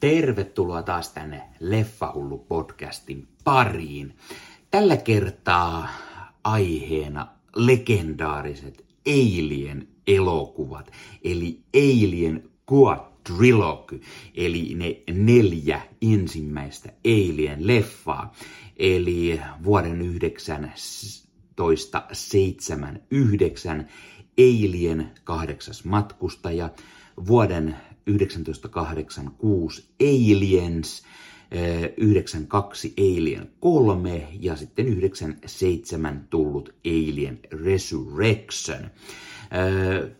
Tervetuloa taas tänne Leffahullu podcastin pariin. Tällä kertaa aiheena legendaariset Alien elokuvat, eli Alien Quadrilogy, eli ne neljä ensimmäistä Alien leffaa, eli vuoden 1979 Alien kahdeksas matkustaja, vuoden 1986 Aliens, 92 eh, Alien 3 ja sitten 97 tullut Alien Resurrection. Eh,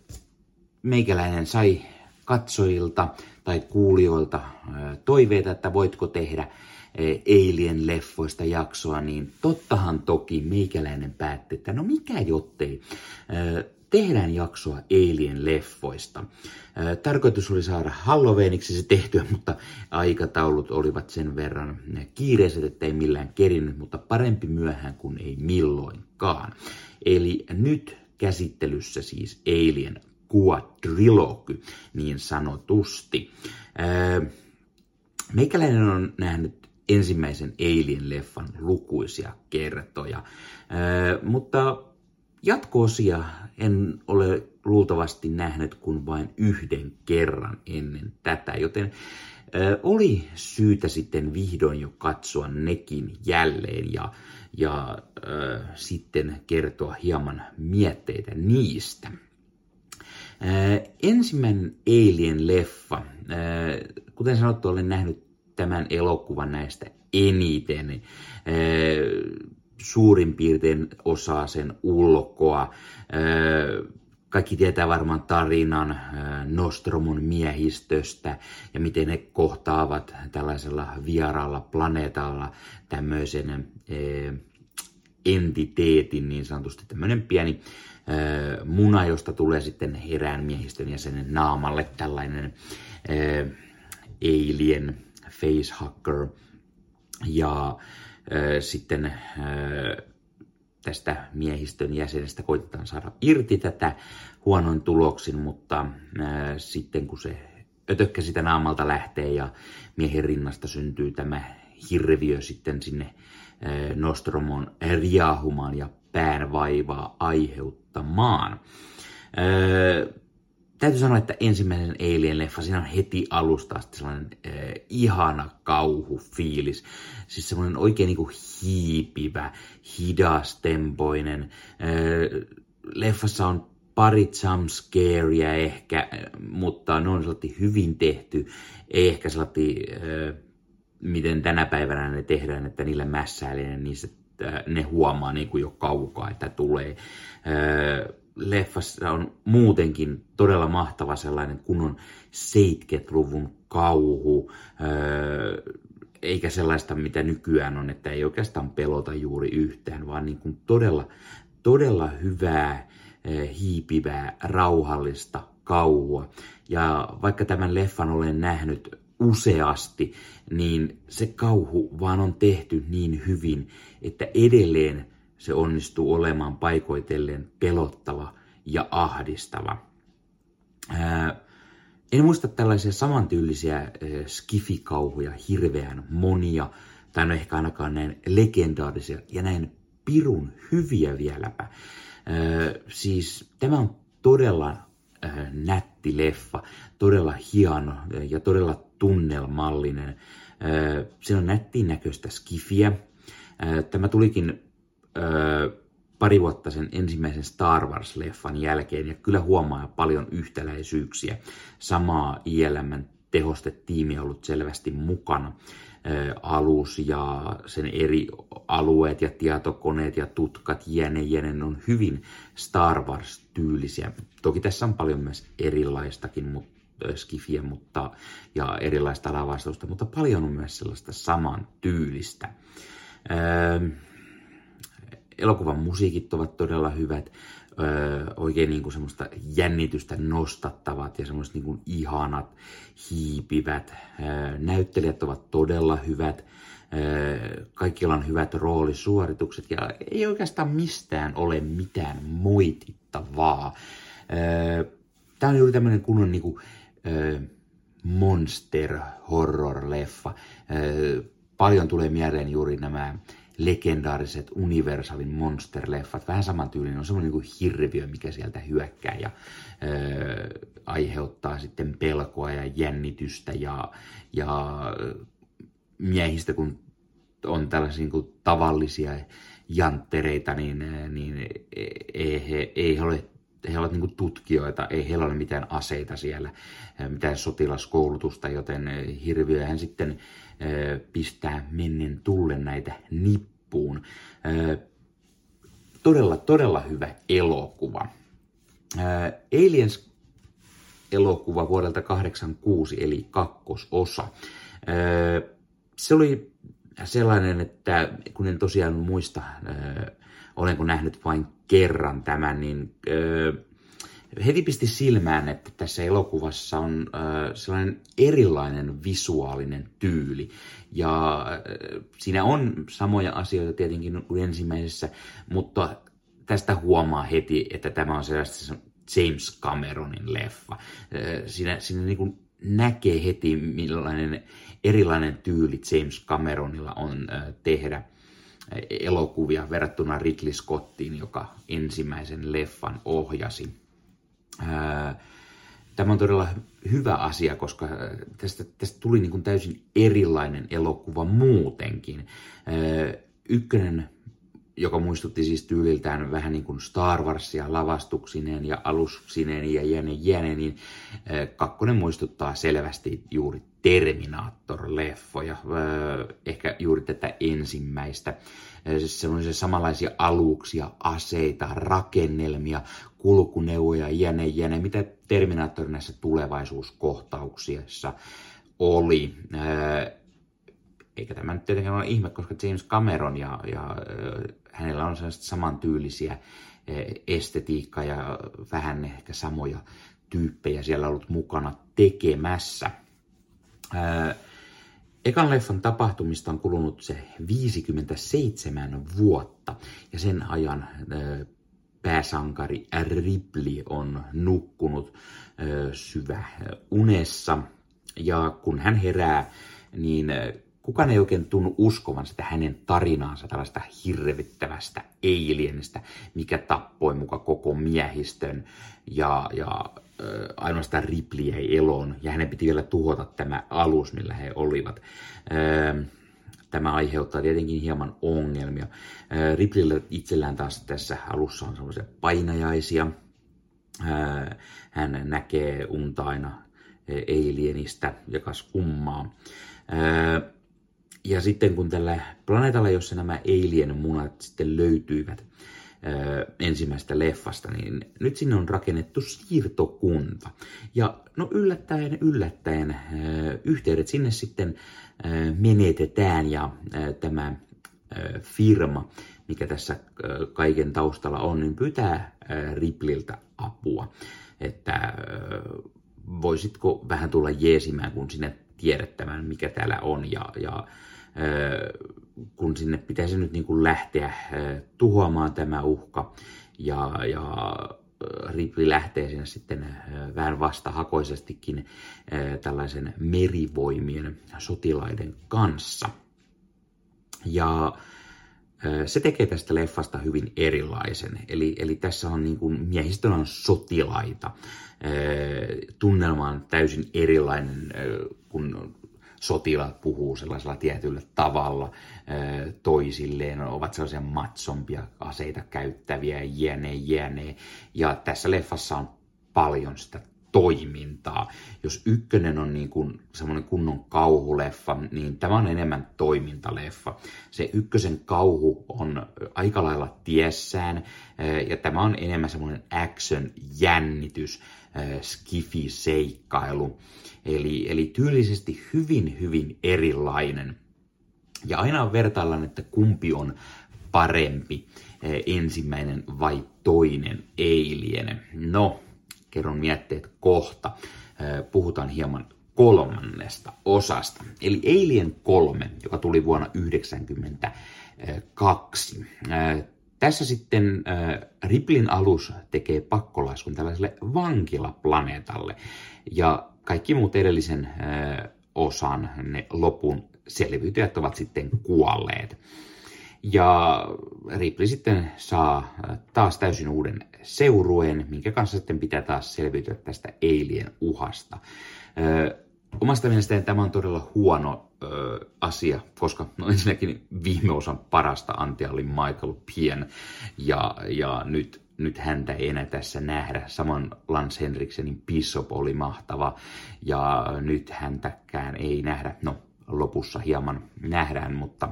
meikäläinen sai katsojilta tai kuulijoilta eh, toiveita, että voitko tehdä Alien-leffoista jaksoa, niin tottahan toki meikäläinen päätti, että no mikä jottei tehdään jaksoa Alien-leffoista. Tarkoitus oli saada Halloweeniksi se tehtyä, mutta aikataulut olivat sen verran kiireiset, että ei millään kerinnyt, mutta parempi myöhään kuin ei milloinkaan. Eli nyt käsittelyssä siis Alien Quadrilogy niin sanotusti. Meikäläinen on nähnyt ensimmäisen Alien-leffan lukuisia kertoja, mutta Jatkoosia en ole luultavasti nähnyt kuin vain yhden kerran ennen tätä, joten oli syytä sitten vihdoin jo katsoa nekin jälleen ja, ja ö, sitten kertoa hieman mietteitä niistä. Ö, ensimmäinen Alien-leffa, ö, kuten sanottu, olen nähnyt tämän elokuvan näistä eniten. Ö, suurin piirtein osaa sen ulkoa. Kaikki tietää varmaan tarinan Nostromun miehistöstä ja miten ne kohtaavat tällaisella vieraalla planeetalla tämmöisen entiteetin, niin sanotusti tämmöinen pieni muna, josta tulee sitten erään miehistön jäsenen naamalle tällainen alien facehacker. Ja sitten tästä miehistön jäsenestä koitetaan saada irti tätä huonoin tuloksin, mutta sitten kun se ötökkä sitä naamalta lähtee ja miehen rinnasta syntyy tämä hirviö sitten sinne Nostromon riahumaan ja päänvaivaa aiheuttamaan täytyy sanoa, että ensimmäisen Alien-leffa, siinä on heti alusta asti sellainen äh, ihana kauhufiilis. Siis semmoinen oikein niinku hiipivä, hidastempoinen. Äh, leffassa on pari jumpscarea ehkä, mutta ne on hyvin tehty. Ei ehkä sellainen, äh, miten tänä päivänä ne tehdään, että niillä mässäilee, niin se, äh, ne huomaa niin kuin jo kaukaa, että tulee. Äh, leffassa on muutenkin todella mahtava sellainen kunnon 70-luvun kauhu, öö, eikä sellaista, mitä nykyään on, että ei oikeastaan pelota juuri yhtään, vaan niin kuin todella, todella hyvää, öö, hiipivää, rauhallista kauhua. Ja vaikka tämän leffan olen nähnyt useasti, niin se kauhu vaan on tehty niin hyvin, että edelleen se onnistuu olemaan paikoitellen pelottava ja ahdistava. Ää, en muista tällaisia samantyylisiä ää, skifikauhuja hirveän monia, tai no ehkä ainakaan näin legendaarisia ja näin pirun hyviä vieläpä. Siis tämä on todella ää, nätti leffa, todella hieno ja todella tunnelmallinen. Ää, se on nättiin näköistä skifiä. Tämä tulikin öö, pari vuotta sen ensimmäisen Star Wars-leffan jälkeen, ja kyllä huomaa paljon yhtäläisyyksiä. Samaa ILMn tehostetiimi on ollut selvästi mukana ö, alus ja sen eri alueet ja tietokoneet ja tutkat jene, jene on hyvin Star Wars-tyylisiä. Toki tässä on paljon myös erilaistakin mutta skifiä mutta, ja erilaista lavastusta, mutta paljon on myös sellaista saman tyylistä. Öö, elokuvan musiikit ovat todella hyvät, öö, oikein niin kuin semmoista jännitystä nostattavat ja semmoista niin kuin ihanat, hiipivät. Öö, näyttelijät ovat todella hyvät, öö, kaikilla on hyvät roolisuoritukset ja ei oikeastaan mistään ole mitään moitittavaa. Öö, Tämä on juuri tämmöinen kunnon niin kuin, öö, monster horror-leffa. Paljon tulee mieleen juuri nämä legendaariset Universalin monster-leffat. Vähän saman tyylin on semmoinen niin hirviö, mikä sieltä hyökkää ja ö, aiheuttaa sitten pelkoa ja jännitystä ja, ja miehistä, kun on tällaisia niin kuin tavallisia janttereita, niin, niin ei, he, ei he ole he ovat niin tutkijoita, ei heillä ole mitään aseita siellä, mitään sotilaskoulutusta, joten hirviöhän sitten pistää mennen tulle näitä nippuun. Todella, todella hyvä elokuva. Aliens elokuva vuodelta 86, eli kakkososa. Se oli sellainen, että kun en tosiaan muista, olenko nähnyt vain kerran tämän, niin heti pisti silmään, että tässä elokuvassa on äh, sellainen erilainen visuaalinen tyyli. Ja äh, siinä on samoja asioita tietenkin kuin ensimmäisessä, mutta tästä huomaa heti, että tämä on sellaista James Cameronin leffa. Äh, siinä, siinä niin kuin näkee heti, millainen erilainen tyyli James Cameronilla on äh, tehdä elokuvia verrattuna Ridley Scottiin, joka ensimmäisen leffan ohjasi. Tämä on todella hyvä asia, koska tästä, tästä tuli niin kuin täysin erilainen elokuva muutenkin. Ykkönen, joka muistutti siis tyyliltään vähän niin kuin Star Warsia lavastuksineen ja alussineen ja jäne jäne, niin kakkonen muistuttaa selvästi juuri Terminator-leffoja, ehkä juuri tätä ensimmäistä. Siis sellaisia samanlaisia aluksia, aseita, rakennelmia, kulkuneuvoja, jäne, jäne, mitä Terminator näissä tulevaisuuskohtauksissa oli. Eikä tämä nyt tietenkään ole ihme, koska James Cameron ja, ja hänellä on sellaista samantyylisiä estetiikkaa ja vähän ehkä samoja tyyppejä siellä ollut mukana tekemässä. Ekan leffan tapahtumista on kulunut se 57 vuotta ja sen ajan pääsankari Ripley on nukkunut syvä unessa. Ja kun hän herää, niin kukaan ei oikein tunnu uskovan sitä hänen tarinaansa tällaista hirvittävästä alienista, mikä tappoi muka koko miehistön. Ja, ja ainoastaan Ripley jäi eloon ja hänen piti vielä tuhota tämä alus, millä he olivat. Tämä aiheuttaa tietenkin hieman ongelmia. Ripleyllä itsellään taas tässä alussa on sellaisia painajaisia. Hän näkee unta aina alienistä ja kummaa. Ja sitten kun tällä planeetalla, jossa nämä alien-munat sitten löytyivät, ensimmäistä leffasta, niin nyt sinne on rakennettu siirtokunta. Ja no yllättäen, yllättäen yhteydet sinne sitten menetetään ja tämä firma, mikä tässä kaiken taustalla on, niin pyytää Ripliltä apua, että voisitko vähän tulla jeesimään, kun sinne tiedettämään, mikä täällä on ja, ja kun sinne pitäisi nyt niin kuin lähteä tuhoamaan tämä uhka ja, ja Ripley lähtee sinne sitten vähän vastahakoisestikin tällaisen merivoimien sotilaiden kanssa. Ja se tekee tästä leffasta hyvin erilaisen. Eli, eli tässä on niin kuin, miehistön on sotilaita. Tunnelma on täysin erilainen, kun sotilaat puhuu sellaisella tietyllä tavalla toisilleen, ovat sellaisia matsompia aseita käyttäviä, jne, jne. Ja tässä leffassa on paljon sitä toimintaa. Jos ykkönen on niin kuin semmoinen kunnon kauhuleffa, niin tämä on enemmän toimintaleffa. Se ykkösen kauhu on aika lailla tiessään, ja tämä on enemmän semmoinen action-jännitys, skifi-seikkailu. Eli, eli tyylisesti hyvin, hyvin erilainen. Ja aina vertaillaan, että kumpi on parempi, ensimmäinen vai toinen alien. No, kerron mietteet kohta. Puhutaan hieman kolmannesta osasta. Eli Alien 3, joka tuli vuonna 1992. Tässä sitten Riplin alus tekee pakkolaskun tällaiselle vankilaplaneetalle. Ja kaikki muut edellisen osan, ne lopun selviytyjät ovat sitten kuolleet. Ja Ripley sitten saa taas täysin uuden seurueen, minkä kanssa sitten pitää taas selviytyä tästä Alien uhasta. Omasta mielestäni tämä on todella huono ö, asia, koska no ensinnäkin viime osan parasta antia oli Michael Pien, ja, ja nyt, nyt häntä ei enää tässä nähdä. Samoin Lance Henriksenin Bishop oli mahtava, ja nyt häntäkään ei nähdä. No, lopussa hieman nähdään, mutta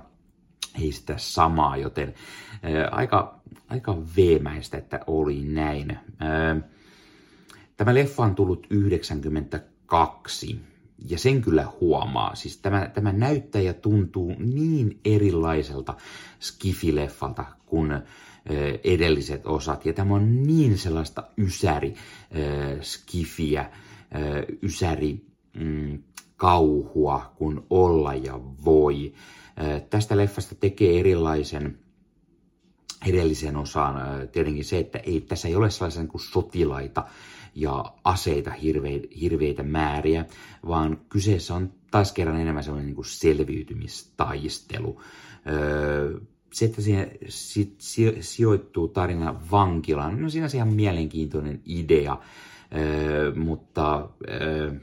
ei sitä samaa, joten ää, aika, aika veemäistä, että oli näin. Ää, tämä leffa on tullut 92 ja sen kyllä huomaa. Siis tämä, tämä näyttäjä tuntuu niin erilaiselta skifileffalta kuin edelliset osat. Ja tämä on niin sellaista ysäri skifiä, ysäri mm, kauhua kuin olla ja voi. Tästä leffasta tekee erilaisen edellisen osaan tietenkin se, että ei, tässä ei ole sellaisia niin kuin sotilaita ja aseita hirveitä, hirveitä määriä, vaan kyseessä on taas kerran enemmän sellainen niin kuin selviytymistaistelu. se, että siihen sijoittuu tarina vankilaan, no siinä on ihan mielenkiintoinen idea, mutta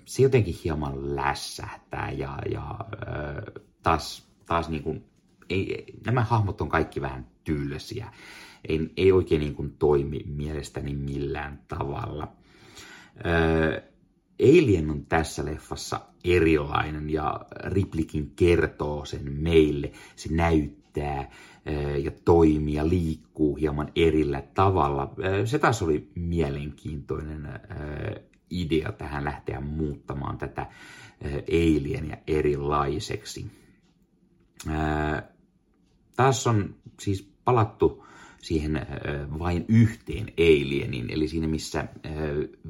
se jotenkin hieman lässähtää ja, ja taas, taas niin kuin, ei, nämä hahmot on kaikki vähän tylsiä. Ei, ei oikein niin kuin toimi mielestäni millään tavalla. Alien on tässä leffassa erilainen ja Riplikin kertoo sen meille. Se näyttää ja toimii ja liikkuu hieman erillä tavalla. Se taas oli mielenkiintoinen idea tähän lähteä muuttamaan tätä Alienia erilaiseksi. Taas on siis palattu siihen vain yhteen alieniin, eli siinä missä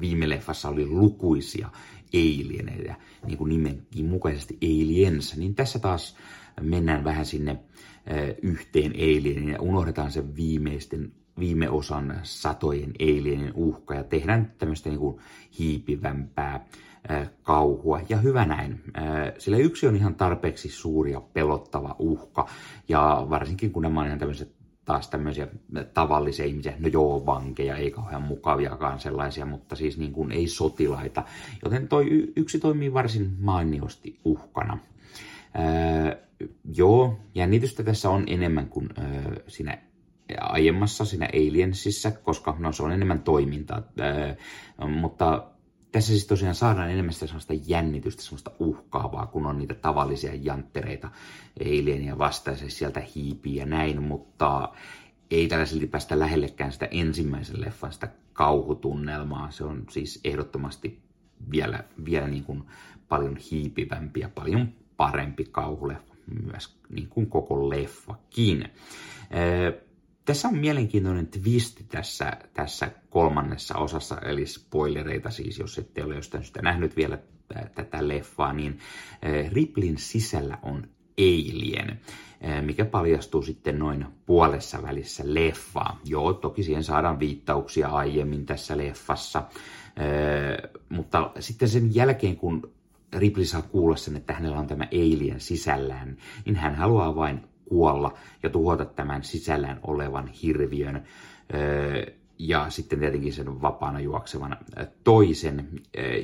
viime leffassa oli lukuisia alieneja, niin kuin nimenkin mukaisesti aliens, niin tässä taas mennään vähän sinne yhteen alieniin ja unohdetaan se viimeisten viime osan satojen alienien uhka ja tehdään tämmöistä niin kuin hiipivämpää kauhua. Ja hyvä näin, sillä yksi on ihan tarpeeksi suuri ja pelottava uhka, ja varsinkin kun nämä on ihan tämmöiset taas tämmöisiä tavallisia ihmisiä, no joo, vankeja, ei kauhean mukaviakaan sellaisia, mutta siis niin kuin ei sotilaita, joten toi yksi toimii varsin mainiosti uhkana. Öö, joo, jännitystä tässä on enemmän kuin öö, siinä aiemmassa, siinä Aliensissa, koska no, se on enemmän toimintaa, öö, mutta tässä siis tosiaan saadaan enemmän sitä sellaista jännitystä, sellaista uhkaavaa, kun on niitä tavallisia janttereita alienia vastaisia sieltä hiipii ja näin, mutta ei tällä silti päästä lähellekään sitä ensimmäisen leffan sitä kauhutunnelmaa. Se on siis ehdottomasti vielä, vielä niin kuin paljon hiipivämpi ja paljon parempi kauhuleffa myös niin kuin koko leffakin. Tässä on mielenkiintoinen twisti tässä, tässä kolmannessa osassa, eli spoilereita siis, jos ette ole jostain sitä nähnyt vielä tätä leffaa, niin Riplin sisällä on Alien, mikä paljastuu sitten noin puolessa välissä leffaa. Joo, toki siihen saadaan viittauksia aiemmin tässä leffassa, mutta sitten sen jälkeen, kun Ripley saa kuulla sen, että hänellä on tämä Alien sisällään, niin hän haluaa vain kuolla ja tuhota tämän sisällään olevan hirviön ja sitten tietenkin sen vapaana juoksevan toisen,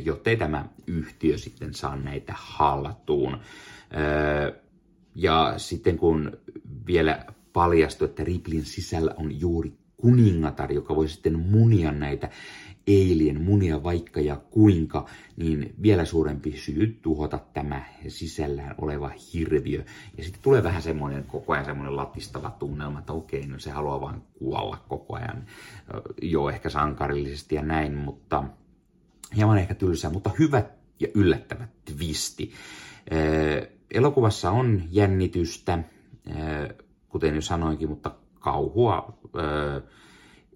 jottei tämä yhtiö sitten saa näitä haltuun. Ja sitten kun vielä paljastui, että Riplin sisällä on juuri kuningatar, joka voi sitten munia näitä eilien munia vaikka ja kuinka, niin vielä suurempi syy tuhota tämä sisällään oleva hirviö. Ja sitten tulee vähän semmoinen koko ajan semmoinen latistava tunnelma, että okei, no se haluaa vain kuolla koko ajan. Joo, ehkä sankarillisesti ja näin, mutta hieman ehkä tylsää, mutta hyvä ja yllättävä twisti. Elokuvassa on jännitystä, kuten jo sanoinkin, mutta kauhua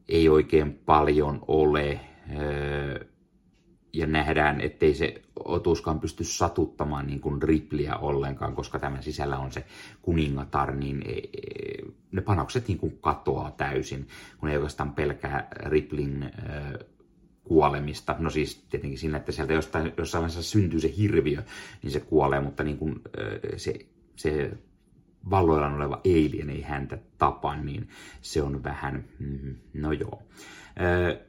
ei oikein paljon ole ja nähdään, ettei se otuskaan pysty satuttamaan niin kuin Ripliä ollenkaan, koska tämä sisällä on se kuningatar, niin e, ne panokset niin kuin katoaa täysin, kun ei oikeastaan pelkää Riplin kuolemista. No siis tietenkin siinä, että sieltä jostain, jossain vaiheessa syntyy se hirviö, niin se kuolee, mutta niin kuin, se, se valloillaan oleva alien ei häntä tapa, niin se on vähän, mm, no joo.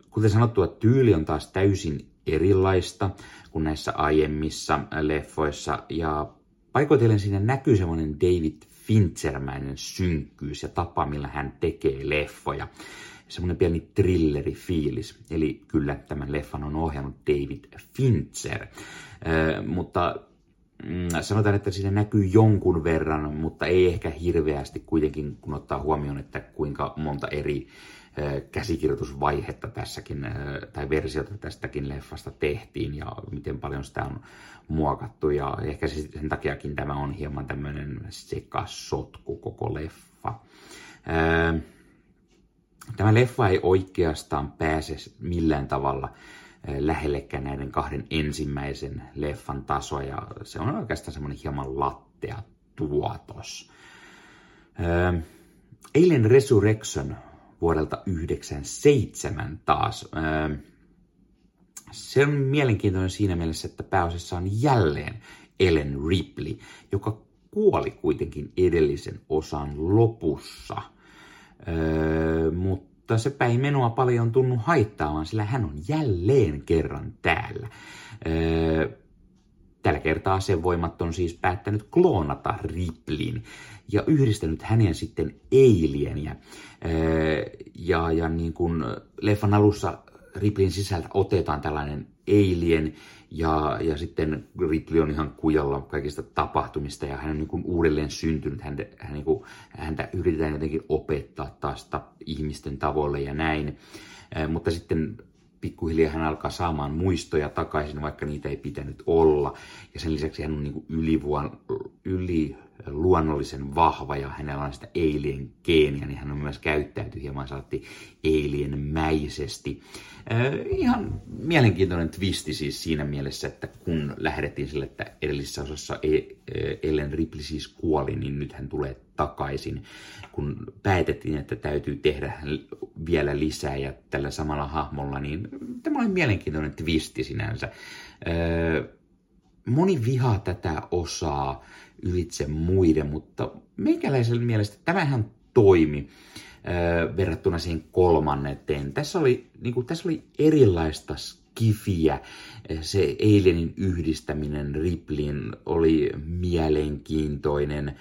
Kuten sanottua, tyyli on taas täysin erilaista kuin näissä aiemmissa leffoissa, ja paikoitellen siinä näkyy semmoinen David Finchermäinen synkkyys ja tapa, millä hän tekee leffoja. Semmoinen pieni thrillerifiilis. Eli kyllä tämän leffan on ohjannut David Fincher. Äh, mutta mm, sanotaan, että siinä näkyy jonkun verran, mutta ei ehkä hirveästi kuitenkin, kun ottaa huomioon, että kuinka monta eri käsikirjoitusvaihetta tässäkin, tai versiota tästäkin leffasta tehtiin ja miten paljon sitä on muokattu. Ja ehkä sen takiakin tämä on hieman tämmöinen sekasotku koko leffa. Tämä leffa ei oikeastaan pääse millään tavalla lähellekään näiden kahden ensimmäisen leffan tasoa, ja se on oikeastaan semmoinen hieman lattea tuotos. Alien Resurrection vuodelta 1997 taas. Se on mielenkiintoinen siinä mielessä, että pääosassa on jälleen Ellen Ripley, joka kuoli kuitenkin edellisen osan lopussa. mutta se ei menoa paljon tunnu haittaamaan, sillä hän on jälleen kerran täällä. Tällä kertaa sen voimat on siis päättänyt kloonata Riplin ja yhdistänyt hänen sitten Alienia. Ja, ja niin kuin leffan alussa Riplin sisältä otetaan tällainen Alien ja, ja sitten Ripley on ihan kujalla kaikista tapahtumista ja hän on niin kuin uudelleen syntynyt. Hän, hän niin kuin, häntä yritetään jotenkin opettaa taas ihmisten tavoille ja näin. Mutta sitten pikkuhiljaa hän alkaa saamaan muistoja takaisin, vaikka niitä ei pitänyt olla. Ja sen lisäksi hän on niin kuin ylivuon, yli luonnollisen vahva ja hänellä on sitä alien geeniä, niin hän on myös käyttäytynyt hieman saatti alien mäisesti. Äh, ihan mielenkiintoinen twisti siis siinä mielessä, että kun lähdettiin sille, että edellisessä osassa e, Ellen Ripley siis kuoli, niin nyt hän tulee takaisin, kun päätettiin, että täytyy tehdä vielä lisää ja tällä samalla hahmolla, niin tämä oli mielenkiintoinen twisti sinänsä. Äh, moni vihaa tätä osaa ylitse muiden, mutta meikäläisellä mielestä tämähän toimi äh, verrattuna siihen kolmanneteen. Tässä oli, niin kuin, tässä oli erilaista skifiä. Se Alienin yhdistäminen Riplin oli mielenkiintoinen. Äh,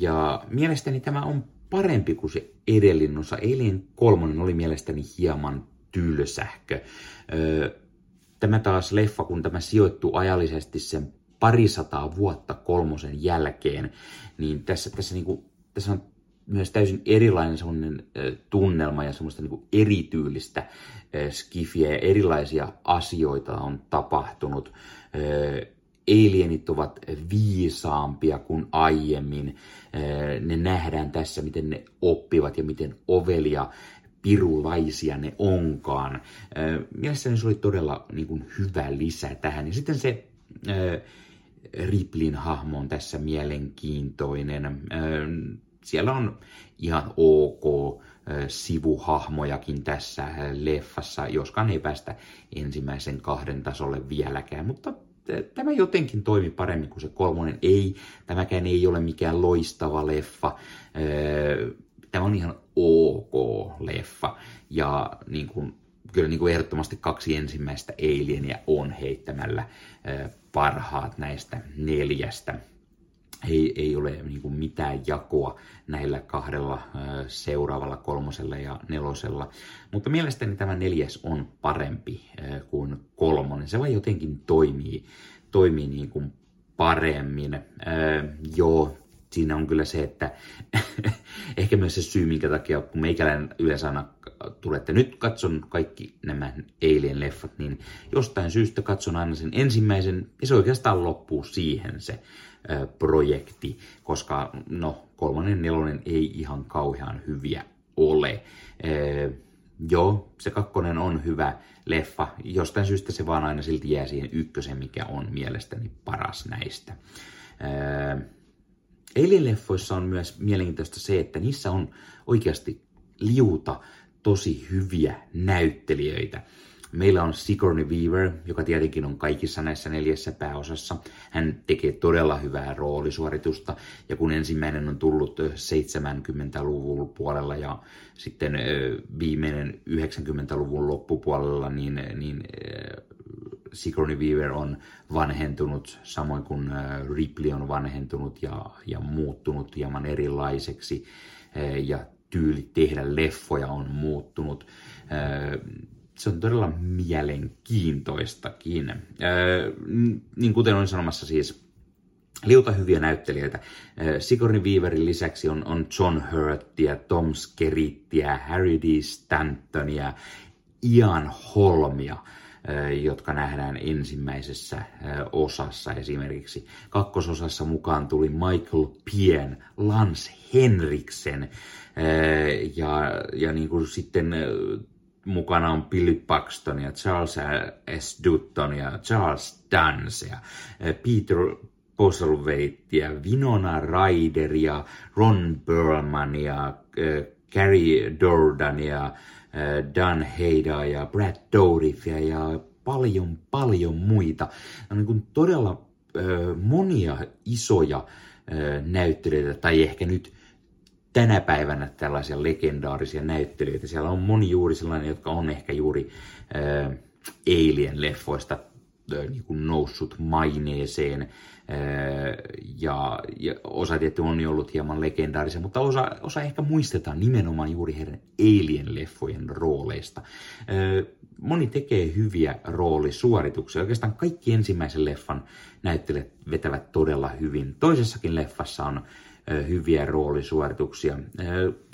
ja mielestäni tämä on parempi kuin se edellinen osa. Alien kolmonen oli mielestäni hieman tylsähkö. Äh, tämä taas leffa, kun tämä sijoittuu ajallisesti sen parisataa vuotta kolmosen jälkeen, niin tässä, tässä, niin kuin, tässä on myös täysin erilainen semmoinen tunnelma ja semmoista niin erityylistä skifiä ja erilaisia asioita on tapahtunut. Alienit ovat viisaampia kuin aiemmin. Ne nähdään tässä, miten ne oppivat ja miten ovelia pirulaisia ne onkaan. Mielestäni se oli todella niin kuin, hyvä lisä tähän. Ja sitten se Riplin hahmo on tässä mielenkiintoinen. Siellä on ihan ok sivuhahmojakin tässä leffassa, joskaan ei päästä ensimmäisen kahden tasolle vieläkään, mutta tämä jotenkin toimi paremmin kuin se kolmonen. Ei, tämäkään ei ole mikään loistava leffa. Tämä on ihan ok leffa. Ja niin kuin, kyllä niin kuin ehdottomasti kaksi ensimmäistä Alienia on heittämällä parhaat näistä neljästä. Ei, ei ole niin kuin mitään jakoa näillä kahdella seuraavalla kolmosella ja nelosella. Mutta mielestäni tämä neljäs on parempi kuin kolmonen. Se vaan jotenkin toimii, toimii niin kuin paremmin. joo, siinä on kyllä se, että ehkä myös se syy, minkä takia, kun meikäläinen yleensä aina tulee, että nyt katson kaikki nämä Alien leffat, niin jostain syystä katson aina sen ensimmäisen, ja se oikeastaan loppuu siihen se ö, projekti, koska no, kolmannen nelonen ei ihan kauhean hyviä ole. E, joo, se kakkonen on hyvä leffa, jostain syystä se vaan aina silti jää siihen ykkösen, mikä on mielestäni paras näistä. E, Alien-leffoissa on myös mielenkiintoista se, että niissä on oikeasti liuta tosi hyviä näyttelijöitä. Meillä on Sigourney Weaver, joka tietenkin on kaikissa näissä neljässä pääosassa. Hän tekee todella hyvää roolisuoritusta, ja kun ensimmäinen on tullut 70-luvun puolella ja sitten viimeinen 90-luvun loppupuolella, niin, niin Sigourney Weaver on vanhentunut, samoin kuin Ripley on vanhentunut ja, ja muuttunut hieman erilaiseksi, ja tyyli tehdä leffoja on muuttunut se on todella mielenkiintoistakin. Niin kuten olin sanomassa siis, liuta hyviä näyttelijöitä. Sigourney Weaverin lisäksi on, on John Hurtia, Tom Skerrittiä, Harry D. Stantonia, Ian Holmia, jotka nähdään ensimmäisessä osassa esimerkiksi. Kakkososassa mukaan tuli Michael Pien, Lance Henriksen ja, ja niin kuin sitten mukana on Billy Paxton ja Charles S. Dutton ja Charles Dance ja Peter Postlethwaite ja Winona Ryder ja Ron Perlman ja Gary Dordan ja Dan Heida ja Brad Dourifia ja paljon paljon muita. On niin kuin todella äh, monia isoja äh, näyttelijöitä, tai ehkä nyt tänä päivänä tällaisia legendaarisia näyttelijöitä. Siellä on moni juuri sellainen, jotka on ehkä juuri äh, Alien-leffoista äh, niin kuin noussut maineeseen. Ja, ja osa tietty on ollut hieman legendaarisia, mutta osa, osa ehkä muistetaan nimenomaan juuri heidän Alien-leffojen rooleista. Moni tekee hyviä roolisuorituksia. Oikeastaan kaikki ensimmäisen leffan näyttelijät vetävät todella hyvin. Toisessakin leffassa on hyviä roolisuorituksia.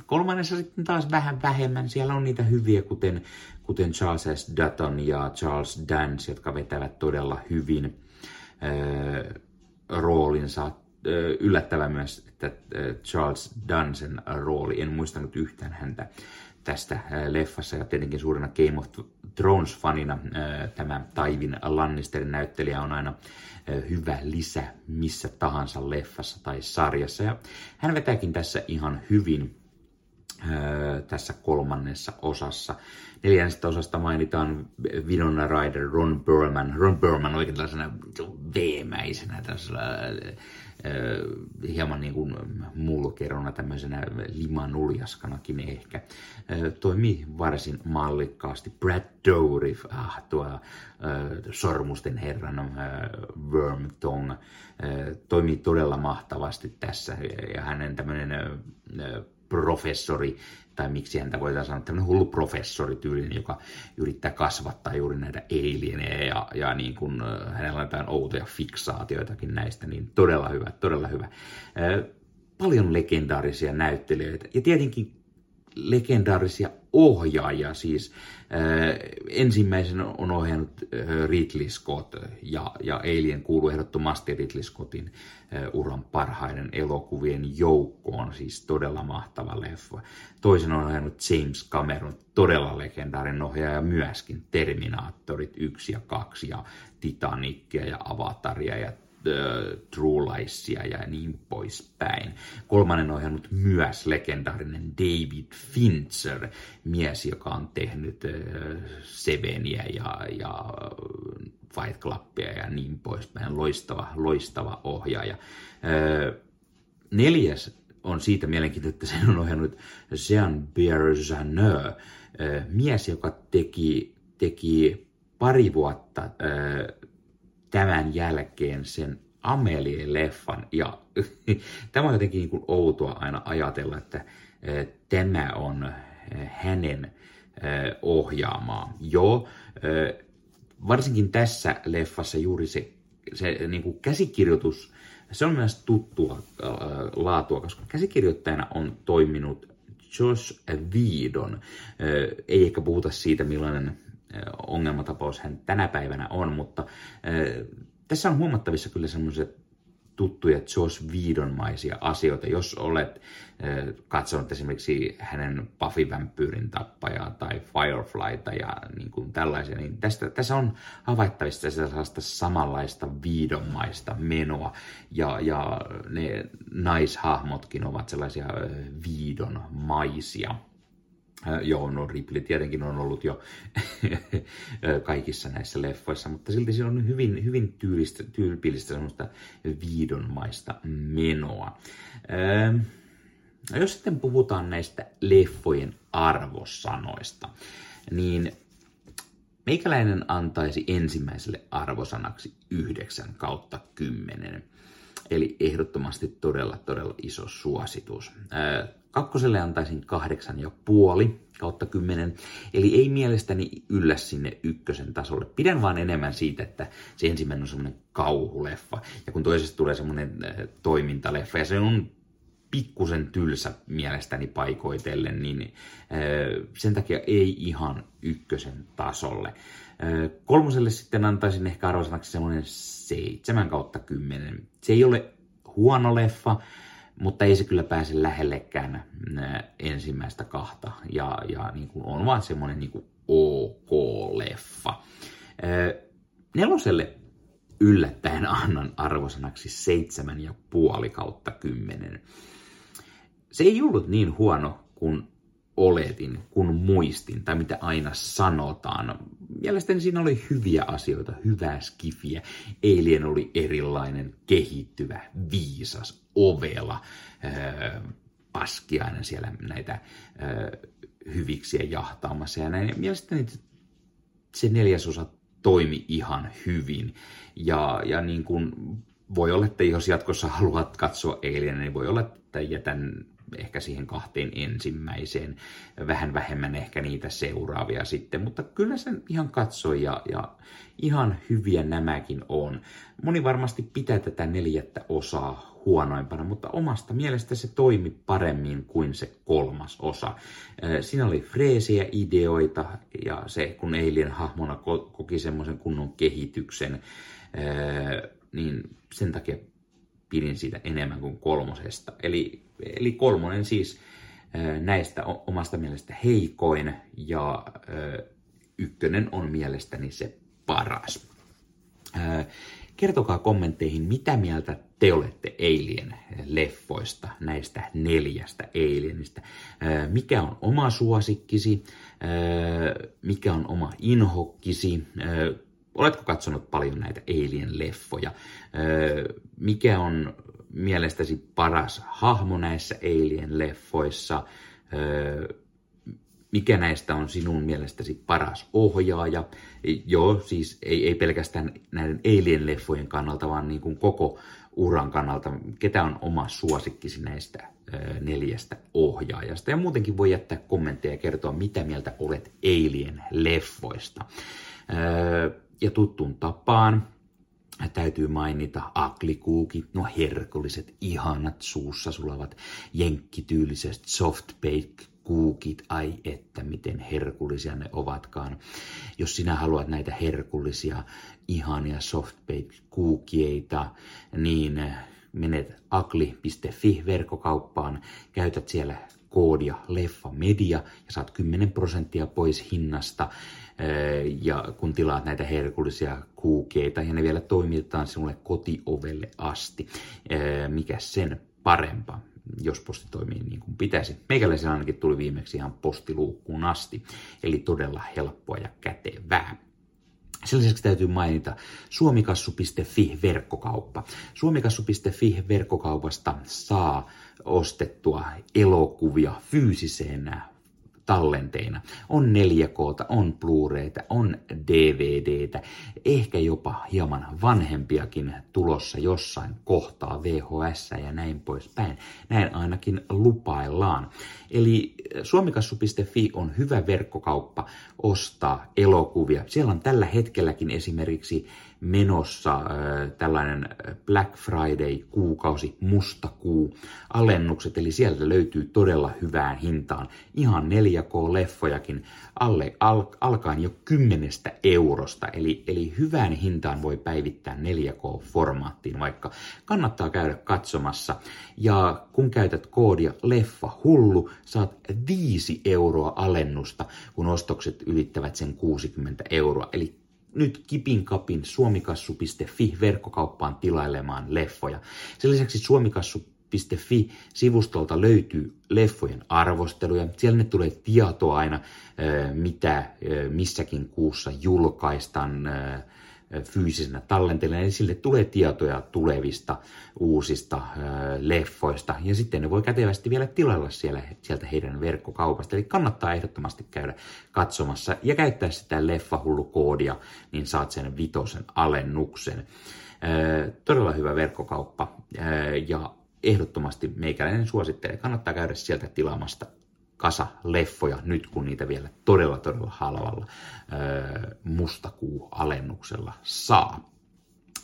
Kolmannessa sitten taas vähän vähemmän. Siellä on niitä hyviä, kuten, kuten Charles S. Dutton ja Charles Dance, jotka vetävät todella hyvin roolinsa. Yllättävää myös, että Charles Dunsen rooli, en muistanut yhtään häntä tästä leffassa ja tietenkin suurena Game of Thrones-fanina tämä Taivin Lannisterin näyttelijä on aina hyvä lisä missä tahansa leffassa tai sarjassa. Ja hän vetääkin tässä ihan hyvin tässä kolmannessa osassa. Neljännestä osasta mainitaan Winona Ryder, Ron Perlman. Ron Perlman oikein tällaisena veemäisenä, tällaisena äh, hieman niin kuin mulkerona, tämmöisenä limanuljaskanakin ehkä. Äh, toimii varsin mallikkaasti. Brad Dourif, ah, tuo äh, Sormusten herran äh, Wormtong, äh, toimii todella mahtavasti tässä ja hänen tämmöinen äh, professori, tai miksi häntä voidaan sanoa, tämmöinen hullu professori tyylinen, joka yrittää kasvattaa juuri näitä alieneja ja, ja niin kuin, hänellä on jotain outoja fiksaatioitakin näistä, niin todella hyvä, todella hyvä. Paljon legendaarisia näyttelijöitä ja tietenkin legendaarisia ohjaajia. Siis äh, ensimmäisen on ohjannut äh, Ridley Scott ja, ja Alien kuuluu ehdottomasti Ridley Scottin äh, uran parhaiden elokuvien joukkoon. Siis todella mahtava leffa. Toisen on ohjannut James Cameron, todella legendaarinen ohjaaja myöskin. Terminaattorit 1 ja 2 ja Titanicia ja Avataria ja True Liesia ja niin poispäin. Kolmannen ohjannut myös legendaarinen David Fincher, mies, joka on tehnyt Seveniä ja, ja Fight Clubia ja niin poispäin. Loistava, loistava ohjaaja. Neljäs on siitä mielenkiintoinen, että sen on ohjannut Jean Bergeneau, mies, joka teki, teki pari vuotta tämän jälkeen sen Amelie-leffan. Ja tämä on jotenkin niin kuin outoa aina ajatella, että tämä on hänen ohjaamaa. Joo, varsinkin tässä leffassa juuri se, se niin kuin käsikirjoitus, se on myös tuttua laatua, koska käsikirjoittajana on toiminut Josh Whedon. Ei ehkä puhuta siitä, millainen ongelmatapaus hän tänä päivänä on, mutta tässä on huomattavissa kyllä semmoiset tuttuja Josh Whedonmaisia asioita. Jos olet katsonut esimerkiksi hänen Buffy-vampyyrin tappajaa tai Fireflyta ja niin kuin tällaisia, niin tästä, tässä on havaittavissa sellaista samanlaista viidonmaista menoa ja, ja ne naishahmotkin ovat sellaisia viidonmaisia. Äh, joo, no Ripley tietenkin on ollut jo kaikissa näissä leffoissa, mutta silti siinä on hyvin, hyvin tyylistä, tyypillistä semmoista viidonmaista menoa. Ähm, jos sitten puhutaan näistä leffojen arvosanoista, niin meikäläinen antaisi ensimmäiselle arvosanaksi 9 kautta 10. Eli ehdottomasti todella, todella iso suositus. Kakkoselle antaisin kahdeksan ja puoli kautta kymmenen, eli ei mielestäni yllä sinne ykkösen tasolle. Pidän vaan enemmän siitä, että se ensimmäinen on semmoinen kauhuleffa, ja kun toisesta tulee semmoinen toimintaleffa, ja se on pikkusen tylsä mielestäni paikoitellen, niin sen takia ei ihan ykkösen tasolle. Kolmoselle sitten antaisin ehkä arvosanaksi semmoinen 7 kautta 10. Se ei ole huono leffa, mutta ei se kyllä pääse lähellekään ensimmäistä kahta. Ja, ja niin kuin on vaan semmoinen niin kuin ok-leffa. Neloselle yllättäen annan arvosanaksi seitsemän ja puoli kautta kymmenen. Se ei ollut niin huono kuin oletin, kun muistin, tai mitä aina sanotaan. Mielestäni siinä oli hyviä asioita, hyvää skifiä. Alien oli erilainen, kehittyvä, viisas, ovela, äh, paskiainen siellä näitä äh, hyviksiä jahtaamassa. Ja näin. Mielestäni se neljäsosa toimi ihan hyvin. Ja, ja niin kuin voi olla, että jos jatkossa haluat katsoa Alien, niin voi olla, että jätän ehkä siihen kahteen ensimmäiseen, vähän vähemmän ehkä niitä seuraavia sitten, mutta kyllä sen ihan katsoi ja, ja ihan hyviä nämäkin on. Moni varmasti pitää tätä neljättä osaa huonoimpana, mutta omasta mielestä se toimi paremmin kuin se kolmas osa. Siinä oli freesiä ideoita ja se, kun Eilien hahmona koki semmoisen kunnon kehityksen, niin sen takia pidin siitä enemmän kuin kolmosesta. Eli, eli kolmonen siis näistä omasta mielestä heikoin ja ykkönen on mielestäni se paras. Kertokaa kommentteihin, mitä mieltä te olette Alien leffoista, näistä neljästä Alienista. Mikä on oma suosikkisi, mikä on oma inhokkisi, Oletko katsonut paljon näitä Alien-leffoja? Mikä on mielestäsi paras hahmo näissä Alien-leffoissa? Mikä näistä on sinun mielestäsi paras ohjaaja? Joo, siis ei, ei pelkästään näiden Alien-leffojen kannalta, vaan niin kuin koko uran kannalta. Ketä on oma suosikkisi näistä neljästä ohjaajasta? Ja muutenkin voi jättää kommentteja ja kertoa, mitä mieltä olet Alien-leffoista ja tuttuun tapaan täytyy mainita aklikuukit, no herkulliset, ihanat suussa sulavat, jenkkityyliset soft bake kuukit, ai että miten herkullisia ne ovatkaan. Jos sinä haluat näitä herkullisia, ihania soft bake kuukieita, niin menet akli.fi verkkokauppaan, käytät siellä koodia Leffa Media ja saat 10 prosenttia pois hinnasta. Ja kun tilaat näitä herkullisia kuukeita ja ne vielä toimitetaan sinulle kotiovelle asti, mikä sen parempa, jos posti toimii niin kuin pitäisi. Meikäläisen ainakin tuli viimeksi ihan postiluukkuun asti, eli todella helppoa ja kätevää. Sen lisäksi täytyy mainita suomikassu.fi verkkokauppa. Suomikassu.fi verkkokaupasta saa ostettua elokuvia fyysiseen tallenteina. On 4 k on Blu-rayta, on DVDtä, ehkä jopa hieman vanhempiakin tulossa jossain kohtaa VHS ja näin poispäin. Näin ainakin lupaillaan. Eli suomikassu.fi on hyvä verkkokauppa ostaa elokuvia. Siellä on tällä hetkelläkin esimerkiksi menossa äh, tällainen Black Friday-kuukausi, mustakuu, alennukset, eli sieltä löytyy todella hyvään hintaan. Ihan 4K-leffojakin alle, al, alkaen jo kymmenestä eurosta, eli, eli hyvään hintaan voi päivittää 4K-formaattiin, vaikka kannattaa käydä katsomassa. Ja kun käytät koodia leffa hullu, saat 5 euroa alennusta, kun ostokset ylittävät sen 60 euroa, eli nyt kipin kapin suomikassu.fi verkkokauppaan tilailemaan leffoja. Sen lisäksi Suomikassu leffahullu.fi-sivustolta löytyy leffojen arvosteluja. Siellä ne tulee tietoa aina, mitä missäkin kuussa julkaistaan fyysisenä tallenteena, eli sille tulee tietoja tulevista uusista leffoista, ja sitten ne voi kätevästi vielä tilailla siellä, sieltä heidän verkkokaupasta, eli kannattaa ehdottomasti käydä katsomassa ja käyttää sitä leffahullu-koodia, niin saat sen vitosen alennuksen. Todella hyvä verkkokauppa, ja ehdottomasti meikäläinen suosittelee, kannattaa käydä sieltä tilaamasta kasa leffoja nyt, kun niitä vielä todella, todella halvalla mustakuu-alennuksella saa.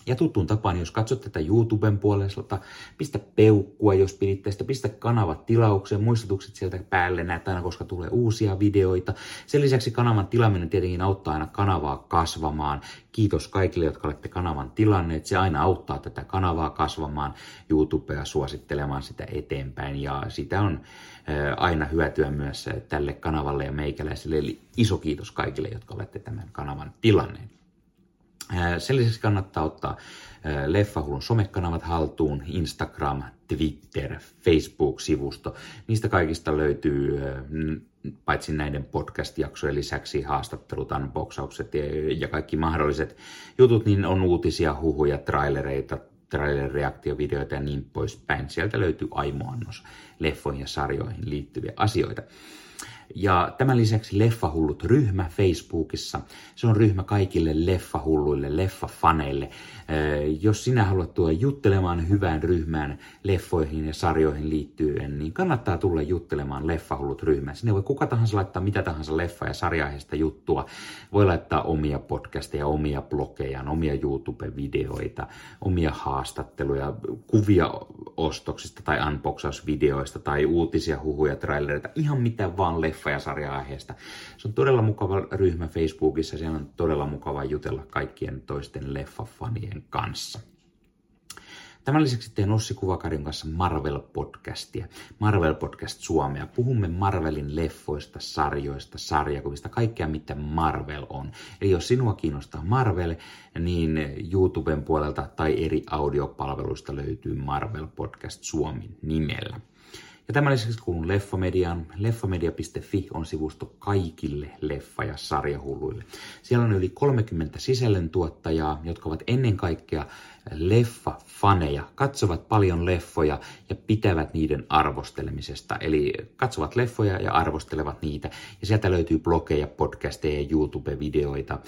Ja tuttuun tapaan, jos katsot tätä YouTuben puolelta, pistä peukkua, jos pidit tästä, pistä kanavat tilaukseen, muistutukset sieltä päälle, näet aina, koska tulee uusia videoita. Sen lisäksi kanavan tilaaminen tietenkin auttaa aina kanavaa kasvamaan. Kiitos kaikille, jotka olette kanavan tilanneet. Se aina auttaa tätä kanavaa kasvamaan, YouTubea suosittelemaan sitä eteenpäin ja sitä on aina hyötyä myös tälle kanavalle ja meikäläiselle. Eli iso kiitos kaikille, jotka olette tämän kanavan tilanneet. Sen lisäksi kannattaa ottaa Leffahullun somekanavat haltuun, Instagram, Twitter, Facebook-sivusto. Niistä kaikista löytyy paitsi näiden podcast-jaksojen lisäksi haastattelut, unboxaukset ja kaikki mahdolliset jutut, niin on uutisia, huhuja, trailereita, trailer-reaktiovideoita ja niin poispäin. Sieltä löytyy aimoannos leffoihin ja sarjoihin liittyviä asioita. Ja tämän lisäksi Leffahullut ryhmä Facebookissa. Se on ryhmä kaikille leffahulluille, leffafaneille. Jos sinä haluat tulla juttelemaan hyvään ryhmään leffoihin ja sarjoihin liittyen, niin kannattaa tulla juttelemaan Leffahullut ryhmään. Sinne voi kuka tahansa laittaa mitä tahansa leffa- ja sarjaiheista juttua. Voi laittaa omia podcasteja, omia blogeja, omia YouTube-videoita, omia haastatteluja, kuvia ostoksista tai unboxausvideoista tai uutisia, huhuja, trailereita, ihan mitä vaan leffa ja sarja-aiheesta. On todella mukava ryhmä Facebookissa, siellä on todella mukava jutella kaikkien toisten leffafanien kanssa. Tämän lisäksi teen Ossi Kuvakarin kanssa Marvel-podcastia, Marvel-podcast Suomea. Puhumme Marvelin leffoista, sarjoista, sarjakuvista, kaikkea mitä Marvel on. Eli jos sinua kiinnostaa Marvel, niin YouTuben puolelta tai eri audiopalveluista löytyy Marvel Podcast Suomi nimellä. Ja tämän lisäksi kuulun Leffamediaan. Leffamedia.fi on sivusto kaikille leffa- ja sarjahulluille. Siellä on yli 30 sisällöntuottajaa, jotka ovat ennen kaikkea leffa-faneja, katsovat paljon leffoja ja pitävät niiden arvostelemisesta. Eli katsovat leffoja ja arvostelevat niitä. Ja sieltä löytyy blogeja, podcasteja ja YouTube-videoita.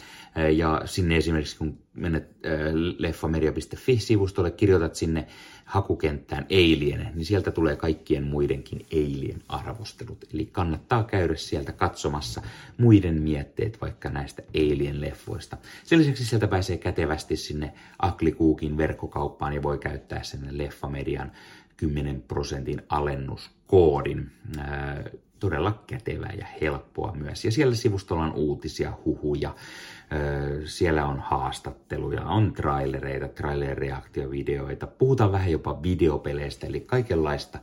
Ja sinne esimerkiksi kun menet äh, leffamedia.fi-sivustolle, kirjoitat sinne hakukenttään Alien, niin sieltä tulee kaikkien muidenkin Alien arvostelut. Eli kannattaa käydä sieltä katsomassa muiden mietteet vaikka näistä Alien-leffoista. Sen lisäksi sieltä pääsee kätevästi sinne Aklikuukin verkkokauppaan ja voi käyttää sen Leffamedian 10 prosentin alennuskoodin. Todella kätevää ja helppoa myös. Ja siellä sivustolla on uutisia, huhuja, siellä on haastatteluja, on trailereita, trailer-reaktiovideoita, puhutaan vähän jopa videopeleistä, eli kaikenlaista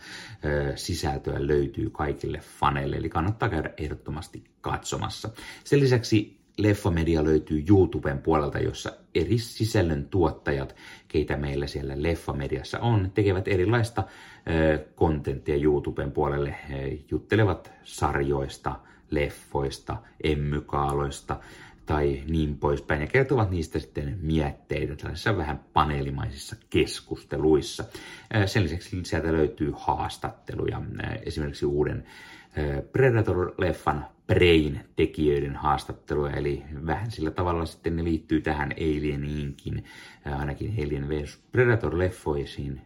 sisältöä löytyy kaikille faneille, eli kannattaa käydä ehdottomasti katsomassa. Sen lisäksi Leffamedia löytyy YouTuben puolelta, jossa eri sisällön tuottajat, keitä meillä siellä Leffamediassa on, tekevät erilaista kontenttia YouTuben puolelle, juttelevat sarjoista, leffoista, emmykaaloista, tai niin poispäin, ja kertovat niistä sitten mietteitä tällaisissa vähän paneelimaisissa keskusteluissa. Sen lisäksi sieltä löytyy haastatteluja, esimerkiksi uuden Predator-leffan Brain tekijöiden haastatteluja, eli vähän sillä tavalla sitten ne liittyy tähän Alieniinkin, ainakin Alien vs. Predator-leffoisiin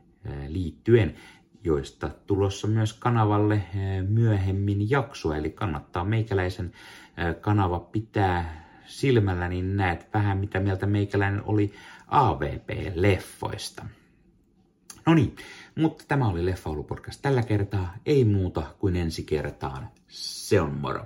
liittyen, joista tulossa myös kanavalle myöhemmin jaksoa, eli kannattaa meikäläisen kanava pitää silmällä, niin näet vähän mitä mieltä meikäläinen oli AVP-leffoista. No niin, mutta tämä oli Leffaulu podcast tällä kertaa. Ei muuta kuin ensi kertaan. Se on moro.